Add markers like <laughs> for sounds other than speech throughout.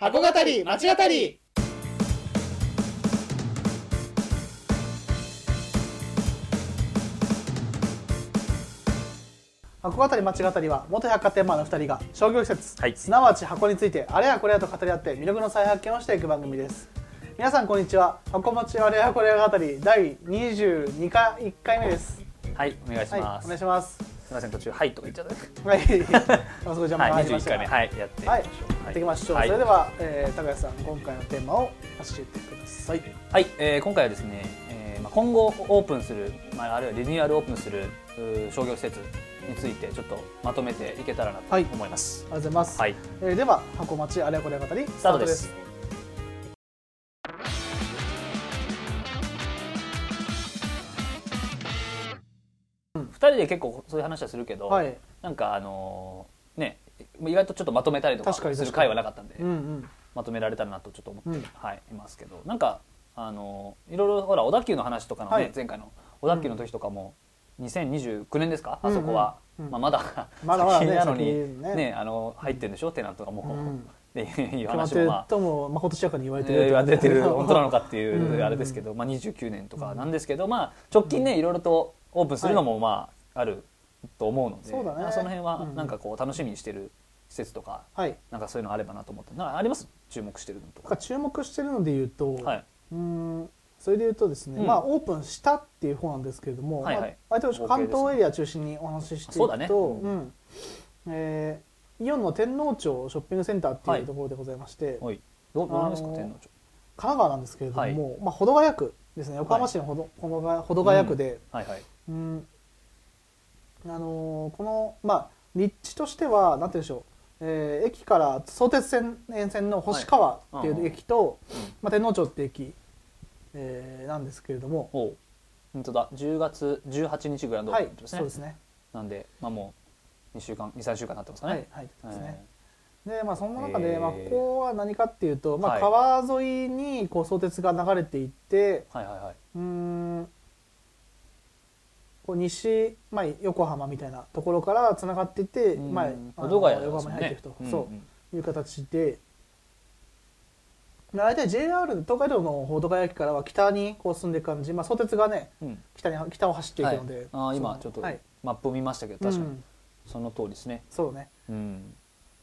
箱語り町語り。箱語り町語りは元百貨店マンの2人が商業施設、はい。すなわち箱についてあれやこれやと語り合って魅力の再発見をしていく番組です。皆さんこんにちは。箱町あれやこれや語り第22回1回目です。はい、お願いしはいます。お願いしますすみません、途中、はいとか言っちゃった。はい。あそこ邪魔がはい、二十一入りましたが回目、はい、やっていきまはい。しょう。やっていきましょう、はい。それでは、えー、高谷さん今回のテーマを教えてください。はい、えー今回はですね、えーまあ、今後オープンする、まあ、あるいはリニューアルオープンするうー商業施設についてちょっとまとめていけたらなとはい思います。ありがとうございます、はい、えーでは箱町あれやこれや語りススタートでタートですす。二人で結構そういう話はするけど、はい。なんかあのーね、意外とちょっとまとめたりとかする回はなかったんで、うんうん。まとめられたらなとちょっと思って、うん。はい、いますけどなんかあのいろいろほら小田急の話とかのね、はい。前回の小田急の時とかも、2029年ですか、うん。あそこは、うんうんまあ、まだまだまだね先なのに先ね。ねあの入ってるんでしょテナントがもう、うんっていう決まあともまことしやかに言われてる言われてる本当なのかってうん。いうあれですけど、まあ、29年とかなんですけど、まあ、直近ねいろいろとオープンするのもまああると思うのでそうだね。まあその辺はうん。なんかこう楽しみにしてる施設とかはい。なんかそういうのあればなと思ってなんかあります？注目してるのとか。注目してるので言うと、はい、うーんそれで言うとですね、うん。まあオープンしたっていう方なんですけれども、はいはい。まあ、関東エリア中心にお話ししていくと、うんうん。えーイオンの天王町ショッピングセンターってはいいうところでございまして、はい。どどうですかあのー天皇町。神奈川なんですけれども、はい。まあ、保土ヶ谷区ですね横浜市の保土,、保土ヶ保土ヶ谷区で、はいはい。うん。あのーこのまあ立地としてはなんて言うんでしょう、えー駅から相鉄線沿線の星川っていう駅と、まあ、天王町っていう駅、えーなんですけれども、本当だ。10月18日ぐらいのはいオープンですね。そうですね。なんでまあもう2週間2、3週間になってますかね。はいはいですね、えでまあその中で、まあ、ここは何かっていうと、まあ、はい。川沿いにこう相鉄が流れていってーはいはいはい。うーんこう西、まあ、横浜みたいなところからつながっていって、うん。まあ、横浜に入っていくと、うんそう。いう形で。大体 JR 東海道の保土ヶ谷駅からは北にこう進んでいく感じ、まあ、相鉄がねうん。うん北に北を走っていくので、はい、あー今そちょっとはい。マップを見ましたけど確かに。うん。その通りですね。そうね。うん。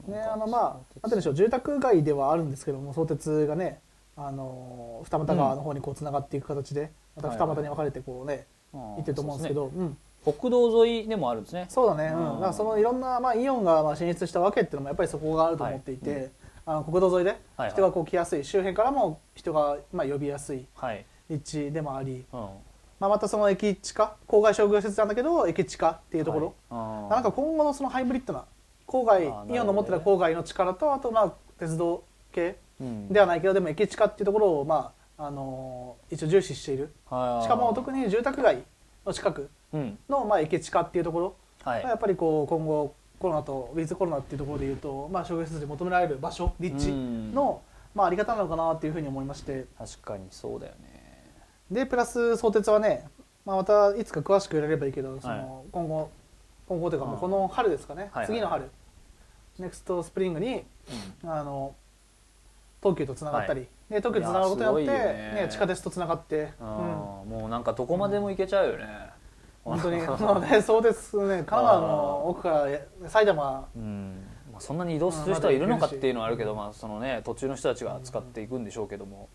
ねあのまあなんて言うんでしょう。住宅街ではあるんですけども相鉄がねあの二俣川の方にこうつながっていく形で、また二俣に分かれてこうね、行ってると思うんですけどうん。道沿いでもあるんですね。そうだね、うん、うんだからそのいろんな、まあ、イオンがまあ進出したわけっていうのもやっぱりそこがあると思っていて、はいうん。あの国道沿いではいはい。人がこう来やすい、周辺からも人がまあ呼びやすいはい。立地でもあり、うん。まあ、またその駅地下郊外商業施設なんだけど駅地下っていうところ、はい、なんか今後のそのハイブリッドな郊外、イオンの持ってた郊外の力とあとまあ鉄道系うん。ではないけどでも駅地下っていうところをまああのー一応重視している。はいしかも特に住宅街の近くうん。のまあ駅地下っていうところ。はい。がやっぱりこう今後コロナとウィズコロナっていうところでいうとまあ商業施設で求められる場所立地のまああり方なのかなっていうふうに思いまして。確かにそうだよね。でプラス相鉄はねまあまたいつか詳しくやれればいいけどそはい。の今後今後というかもうこの春ですかね。はい次の春 next spring にあの東急とつながったり、はい。で東急とつながることによってね。ね地下鉄とつながって、あうん。ーもうなんかどこまでも行けちゃうよね、本当に。<laughs> そうねそうですね。神奈川の奥から埼玉。うん。まあ、そんなに移動する人はいるのかっていうのはあるけど、まあそのね、途中の人たちが使っていくんでしょうけども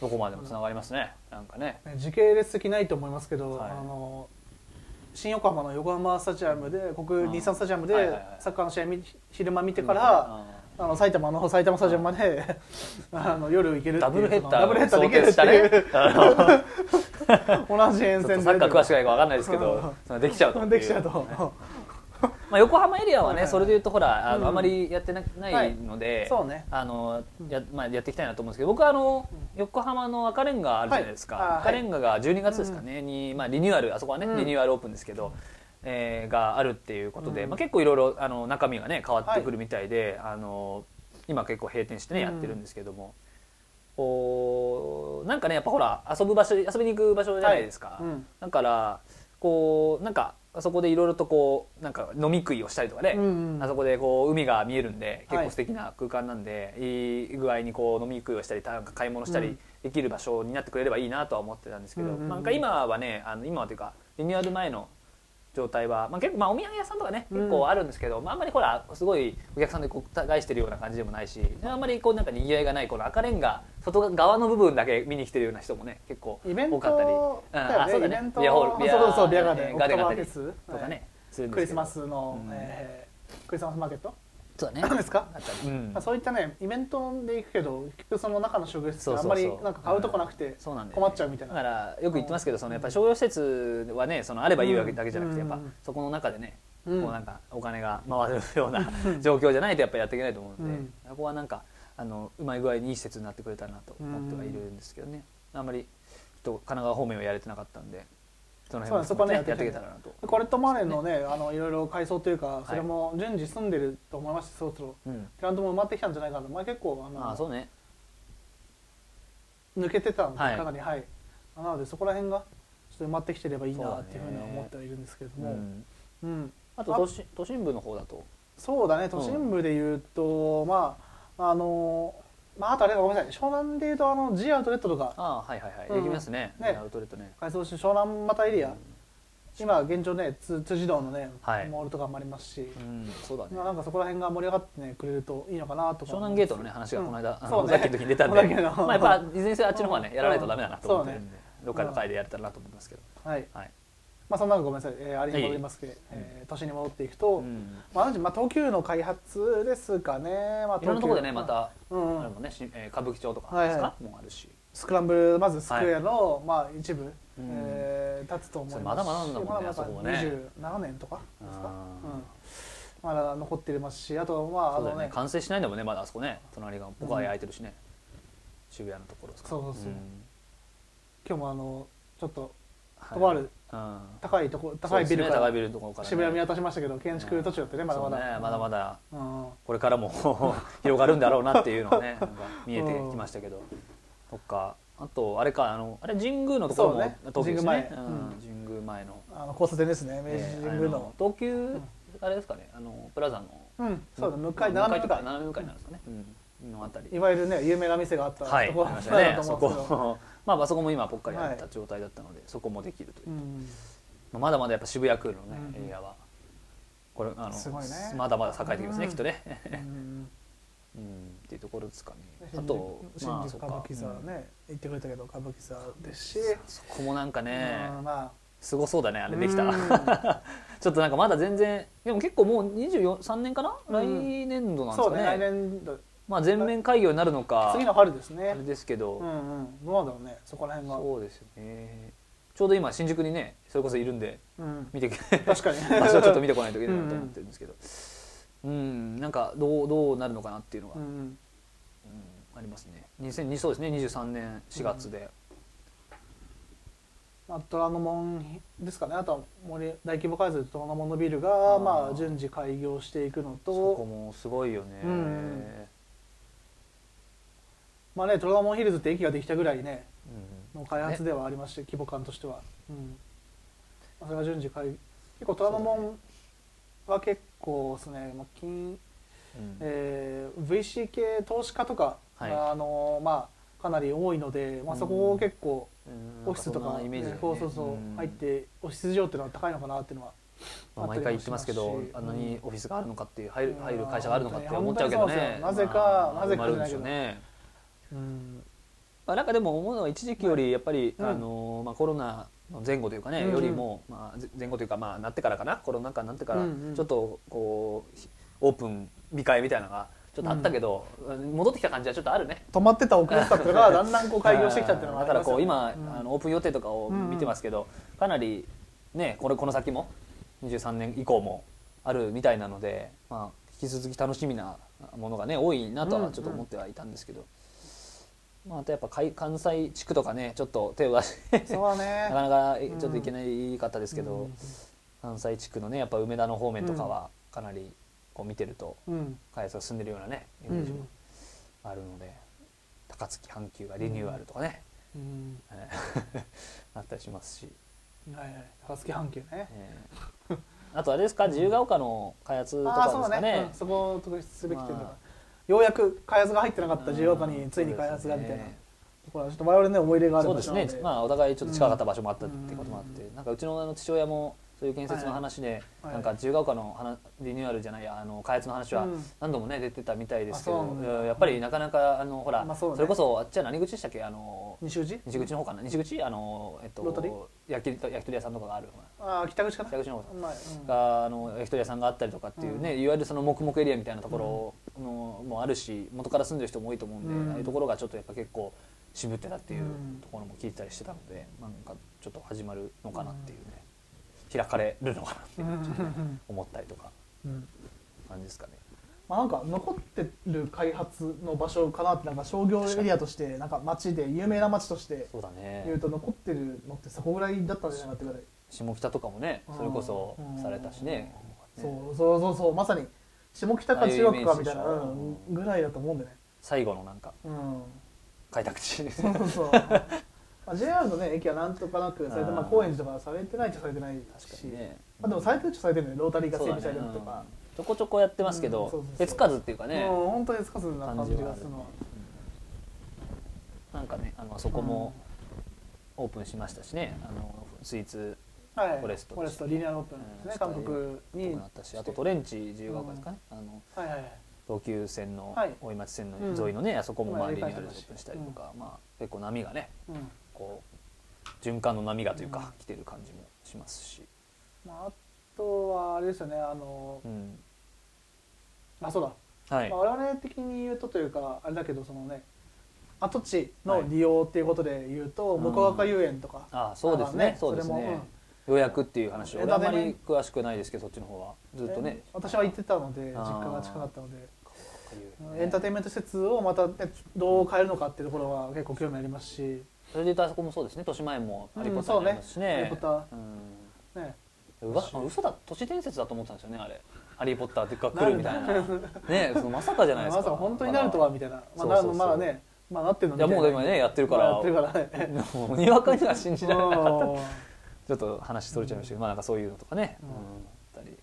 どこまでもつながりますねなんかね。ね時系列的ないと思いますけど、はい。あの新横浜の横浜スタジアムで国日産スタジアムでサッカーの試合見昼間見てから、あの埼玉の埼玉スタジアムまであの夜行けるダブルヘッダーダブルヘッダーできるっていう、<laughs> 同じ沿線で。サッカー詳しくないか分かんないですけどそのできちゃうと。できちゃうと、<laughs> まあ、横浜エリアはねそれでいうとほらあうん。のあまりやってなないので、そうね。あのや,、まあ、やっていきたいなと思うんですけど僕はあの横浜の赤レンガあるじゃないですか、はい。あ赤レンガが12月ですかね、に、まあ、リニューアルあそこはね、うん。リニューアルオープンですけど、えーがあるっていうことで、うん。まあ、結構いろいろあの中身がね変わってくるみたいで、あの今結構閉店してねうん。やってるんですけども、こうなんかねやっぱほら遊ぶ場所遊びに行く場所じゃないですか、うん。だからこうなんかあそこでいろいろとこうなんか飲み食いをしたりとかね、うんうん。あそこでこう海が見えるんで結はい。構素敵な空間なんで、い、い具合にこう飲み食いをしたりなんか買い物したりうん。できる場所になってくれればいいなとは思ってたんですけど、うんうんうん。なんか今はねあの今はというかリニューアル前の状態は、まあ、結構まあお土産屋さんとかねうん。結構あるんですけど、まあ、あんまりほらすごいお客さんでこう対してるような感じでもないしあんまりこうなんか賑わいがないこの赤レンガ外側の部分だけ見に来てるような人もね結構多かったり、だよあそうだね。ビアホールビアそうそうビアガーデン。えガーデンがあったりオクリスマスの、うん。えークリスマスマーケットそうだね。なんですか？うん。まあ、そういったねイベントで行くけど結局その中の商業施設あんまりなんか買うとこなくて困っちゃうみたいな。だからよく言ってますけどそのやっぱり商業施設はねそのあればいいわけだけじゃなくてやっぱうん。そこの中でねうん。こうなんかお金が回るような <laughs> 状況じゃないとやっぱりやっていけないと思うのでうん。そこはなんかあのうまい具合にいい施設になってくれたらなと思ってはいるんですけどね。あんまりと神奈川方面はやれてなかったんでその辺もそこねやっていけたらなと。コレットマネーのねあのいろいろ改装というかそれも順次済んでると思いましてそろそろうん。テナントも埋まってきたんじゃないかな。前結構あのああそうね。抜けてたんではい。かなり。はい。なのでそこら辺がちょっと埋まってきてればいいなっていうふうには思ってはいるんですけれども、うん。うん。あと都心都心部の方だと。そうだね都心部でいうと、まああのまああとあれがごめんなさい。湘南でいうとあの G アウトレットとか。ああはいはいはい。うん。できますね。ね。アウトレットね。改装して湘南またエリア、うん。今現状ねつ辻堂のね、はい。モールとかもありますし、うんそうだね。まあなんかそこら辺が盛り上がってねくれるといいのかなとか。湘南ゲートのね話がこの間、あのそうね。さっきの時に出たんで、まあやっぱいずれにせよあっちの方はねやらないとダメだなと思ってるんで、<laughs> どっかの回でやれたらなと思いますけど、はい。はい。まあそんなのごめんなさい、えー、あれに戻りますけど、えー都心に戻っていくと、うん。まあ、まあ東急の開発ですかね、まあ、いろんなところでねまた、うん。うんあれもね、しえー歌舞伎町とかはいですか、はいもうあるし、スクランブルまずスクエアの、まあ、一部、うん。えー立つと思います。まだまだなんだもんねまだまだね。27年とかですか、あうん、まだ残ってますしあとまああのね。ね完成しないんだもんねまだあそこね。隣が僕は空いてるしね、渋谷のところですか。そうそうそう。ん。今日もあのちょっとはい。とあるうん高いところ高いビルからね高いビルのところから、ね、渋谷見渡しましたけど建築途中だってねまだまだ、ね。まだまだ。うん。これからも <laughs> 広がるんだろうなっていうのがね見えてきましたけど、とか。あとあれかあのあれ神宮のところも、ね。東京ですね。神宮前。の。あの交差点ですね明治えー神宮の。あの、東急、あれですかねあのプラザの。うん。そうだ向かい向か斜め向かい。斜め向かいなんですかね、うん、のあたり。いわゆるね有名な店があったはい、ところんですけど <laughs> こ。<laughs> まああそこも今ぽっかりあっはい。た状態だったので、そこもできるという、うん。まあまだまだやっぱ渋谷区のね、うんエリアは。これあのね。まだまだ栄えてきますね、うん。きっとね、うんうん、<laughs> っていうところですかね。あ新と宿新あ歌舞伎座うん。ね言ってくれたけど歌舞伎座ですし。そこもなんかね、すごそうだねあれできた、うん。ちょっとなんかまだ全然でも結構もう23年かな、うん。来年度なんですかね来年度まあ全面開業になるのか次の春ですね。あれですけど、うんうん。どうなんだろうねそこら辺がそうですよね。ちょうど今新宿にねそれこそいるんでうん。見て確かに。場所をちょっと見てこないといけないなと思ってるんですけど。うんなんかどうどうなるのかなっていうのが、うんうん。ありますね。2002そうですね23年4月で、まあ虎ノ門ですかね。あとは森大規模改造で虎ノ門のビルがまあ順次開業していくのそことともすごいよね、うんまあね虎ノ門ヒルズって駅ができたぐらいねうん。の開発ではありまして規模感としては、うん。まあ、それが順次開結構虎ノ門は結構ですね、まあ金うん。えー VC 系投資家とか、はい。あのまあかなり多いので、まあ、そこを結構うん。オフィスとかそうそうそう、ん。入ってオフィス事情っていうのは高いのかなっていうのはまあ、毎回言ってますけどあんなにオフィスがあるのかっていう入る入る会社があるのかって思っちゃうけどね。なぜかまあなぜかじゃないょうねうん。まあ、なんかでも思うのは一時期よりやっぱり、うん。あのまあ、コロナの前後というかね、うんうん。よりも、まあ、ぜ前後というか、まあ、なってからかなコロナ禍になってから、うんうん。ちょっとこうひオープン控えみたいなのがちょっとあったけど、戻ってきた感じはちょっとあるね。止まってた遅れてたっていうのがだんだんこう開業してきたっていうのがだからこう今、うん。あのオープン予定とかを見てますけど、かなりねこれこの先も23年以降もあるみたいなので、まあ、引き続き楽しみなものがね多いなとはちょっと思ってはいたんですけど、まあ、あとやっぱ関関西地区とかねちょっと手を出してそうだね。<laughs> なかなかえちょっといけないかったですけど、うん。関西地区のねやっぱ梅田の方面とかはかなりこう見てるとうん。開発が進んでるようなねイうんメージもあるので、高槻阪急がリニューアルとかね、うん。<laughs> あったりしますし。はいはい。高槻阪急ね。えーあとあれですか自由が丘の開発とかですかね。うん。そこを特筆すべき点とか、まあようやく開発が入ってなかった自由が丘についに開発がみたいな。ところはちょっと我々ね思い入れがあるそうですね。まあお互いちょっと近かった場所もあったっていうこともあって、なんかうちのあの父親もそういう建設の話で、はい。なんか自由が丘の話リニューアルじゃないやあの開発の話はうん。何度もね出てたみたいですけど、やっぱりなかなかあのほら、まあそうね。それこそあっちは何口でしたっけ？あの西口？西口の方かな？西口？あのえっと焼き焼き鳥屋さんとかがあるああ北口かな？北口の方。まあうん。があの焼き鳥屋さんがあったりとかっていうね、うん。いわゆるその黙々エリアみたいなところのもあるし元から住んでる人も多いと思うんで、うん。ああいうところがちょっとやっぱ結構渋ってたっていううん。ところも聞いてたりしてたので、なんかちょっと始まるのかなっていうね、開かれるのかなってうん。うん思ったりとかうん。感じですかね。まあ、なんか残ってる開発の場所かなってなんか商業エリアとしてなんか街で有名な街としてそうだね。言うと残ってるのってそこぐらいだったんじゃないかってぐらい下北とかもねそれこそされたしね。そうそうそうそうまさに下北か中国かみたいなぐらいだと思うんでね。最後のなんかうん。開拓地。そうそうそう。<laughs> まあ JR のね駅はなんとかなくされてまああー高円寺とかされてないっちゃされてないしね。まあでもされてるっちゃされてるのよロータリーが整備されてるとか。ねうんちょこちょこやってますけどうん。そうそうそう。手つかずっていうかね。もう本当につかずな感じがするのは。なんかねあのあそこもオープンしましたしね。あのスイーツはい。フォレスト。フォレストリニアルオープンですねうん。韓国っぽにくなったしあとトレンチ自由が丘ですかね、あのはいはいはい。東急線のはい。大井町線のうん。沿いのね、あそこもまあリニューアルオープンしたりとか、まあ結構波がねうん。こう循環の波がというか、うん。来てる感じもしますし、まああとはあれですよねあのうん、あそうだ。はい、まあ我々的に言うとというかあれだけどそのね跡地の利用っていうことで言うとはい向岡遊園とか、あそうですね。そうですね予約っていう話をあんまり詳しくないですけどそっちの方は。ずっとね。え私は行ってたので実家が近かったので。うんエンターテインメント施設をまた、ね、どう変えるのかっていうところは結構興味ありますし。それで言うとあそこもそうですね。豊島園もハリー・ポッタありますしね,、ハリーポッターうん。ね。うわあ嘘だ。都市伝説だと思ってたんですよねあれ。ハリー・ポッターが来るみたいな。<laughs> ね。そのまさかじゃないですか。まさか本当になるとはみたいな、まあ、まだねまあなってるのい。やもう今ねやってるから。やってるからね。<laughs> もうにわかには信じられなかった。うんちょっと話それちゃいましたけど、まあなんかそういうのとかね、ううん。ん、あったり。い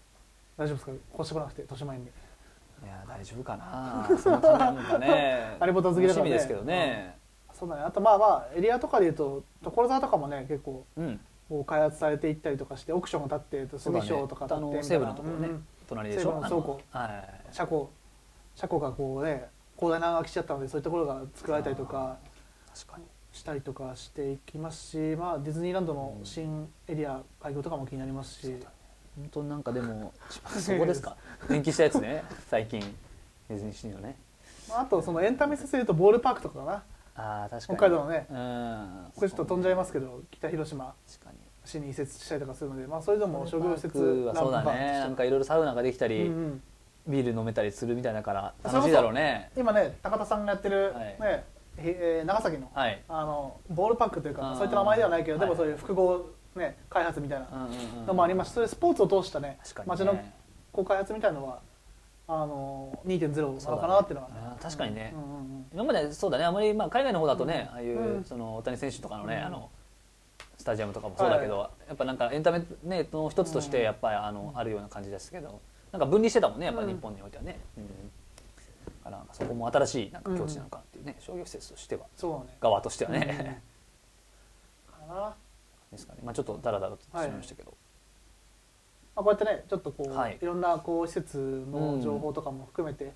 大丈夫ですか？越してこなくて豊島園にや大丈夫かな。<laughs> そのためなんかね。ハリーポッター好きだから。ですけどね。そうだね。あとまあまあエリアとかでいうと所沢とかもね結構うん、こう開発されていったりとかしてオークションが立って住賞とか立ってみたところね、うん。隣でしょ？西武の倉庫車庫。車庫がこうね広大な空き地だったのでそういったところが作られたりとか。確かにしたりとかしていきますし、まあ、ディズニーランドの新エリア開業とかも気になりますし、本当になんかでも <laughs> そこですか？延期したやつね最近。ディズニーシーのね。まあ、あとそのエンタメ施設でいうとボールパークとかかな。ああ確かに。北海道のね。うん。これちょっと飛んじゃいますけど北広島。確かに。市に移設したりとかするので、まあ、それでも商業施設はそうだね。なんかいろいろサウナができたり、うんうん。ビール飲めたりするみたいだから楽しいだろうね。今ね高田さんがやってる、はい。ねえー長崎のはい。あのボールパークというかうんそういった名前ではないけど、はい。でもそういう複合、ね、開発みたいなのもありますしそれスポーツを通したね街のね。こう開発みたいなのはあの2.0なのかなっていうのは。確かにね。今までそうだね。あまりまあ海外の方だとね、うん。ああいう、うん。その大谷選手とかのね、うん。あのスタジアムとかもそうだけど、やっぱなんかエンタメねの一つとしてうん。やっぱりあの、あるような感じですけどなんか分離してたもんねやっぱうん。日本においてはね、うん。だからな。んかそこも新しいなんか境地なのかっていうね、商業施設としては。そうね。側としてはね、かな、まですかね。まあちょっとダラダラとしましたけど、あ、こうやってねちょっとこう、はい。い、ろんなこう施設の情報とかも含めて、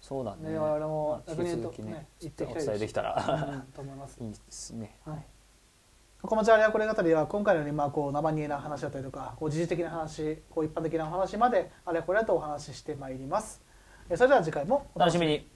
そうだね。ね我々もまあ逆に言うと引き続きね行ってきたいです伝えできたうんらと思います。いいですね、はい。こまちあれはこれ語りは今回のようにまあこう生煮えな話だったりとかこう時事的な話こう一般的なお話まであれこれとお話ししてまいります。えそれでは次回もお楽しみに。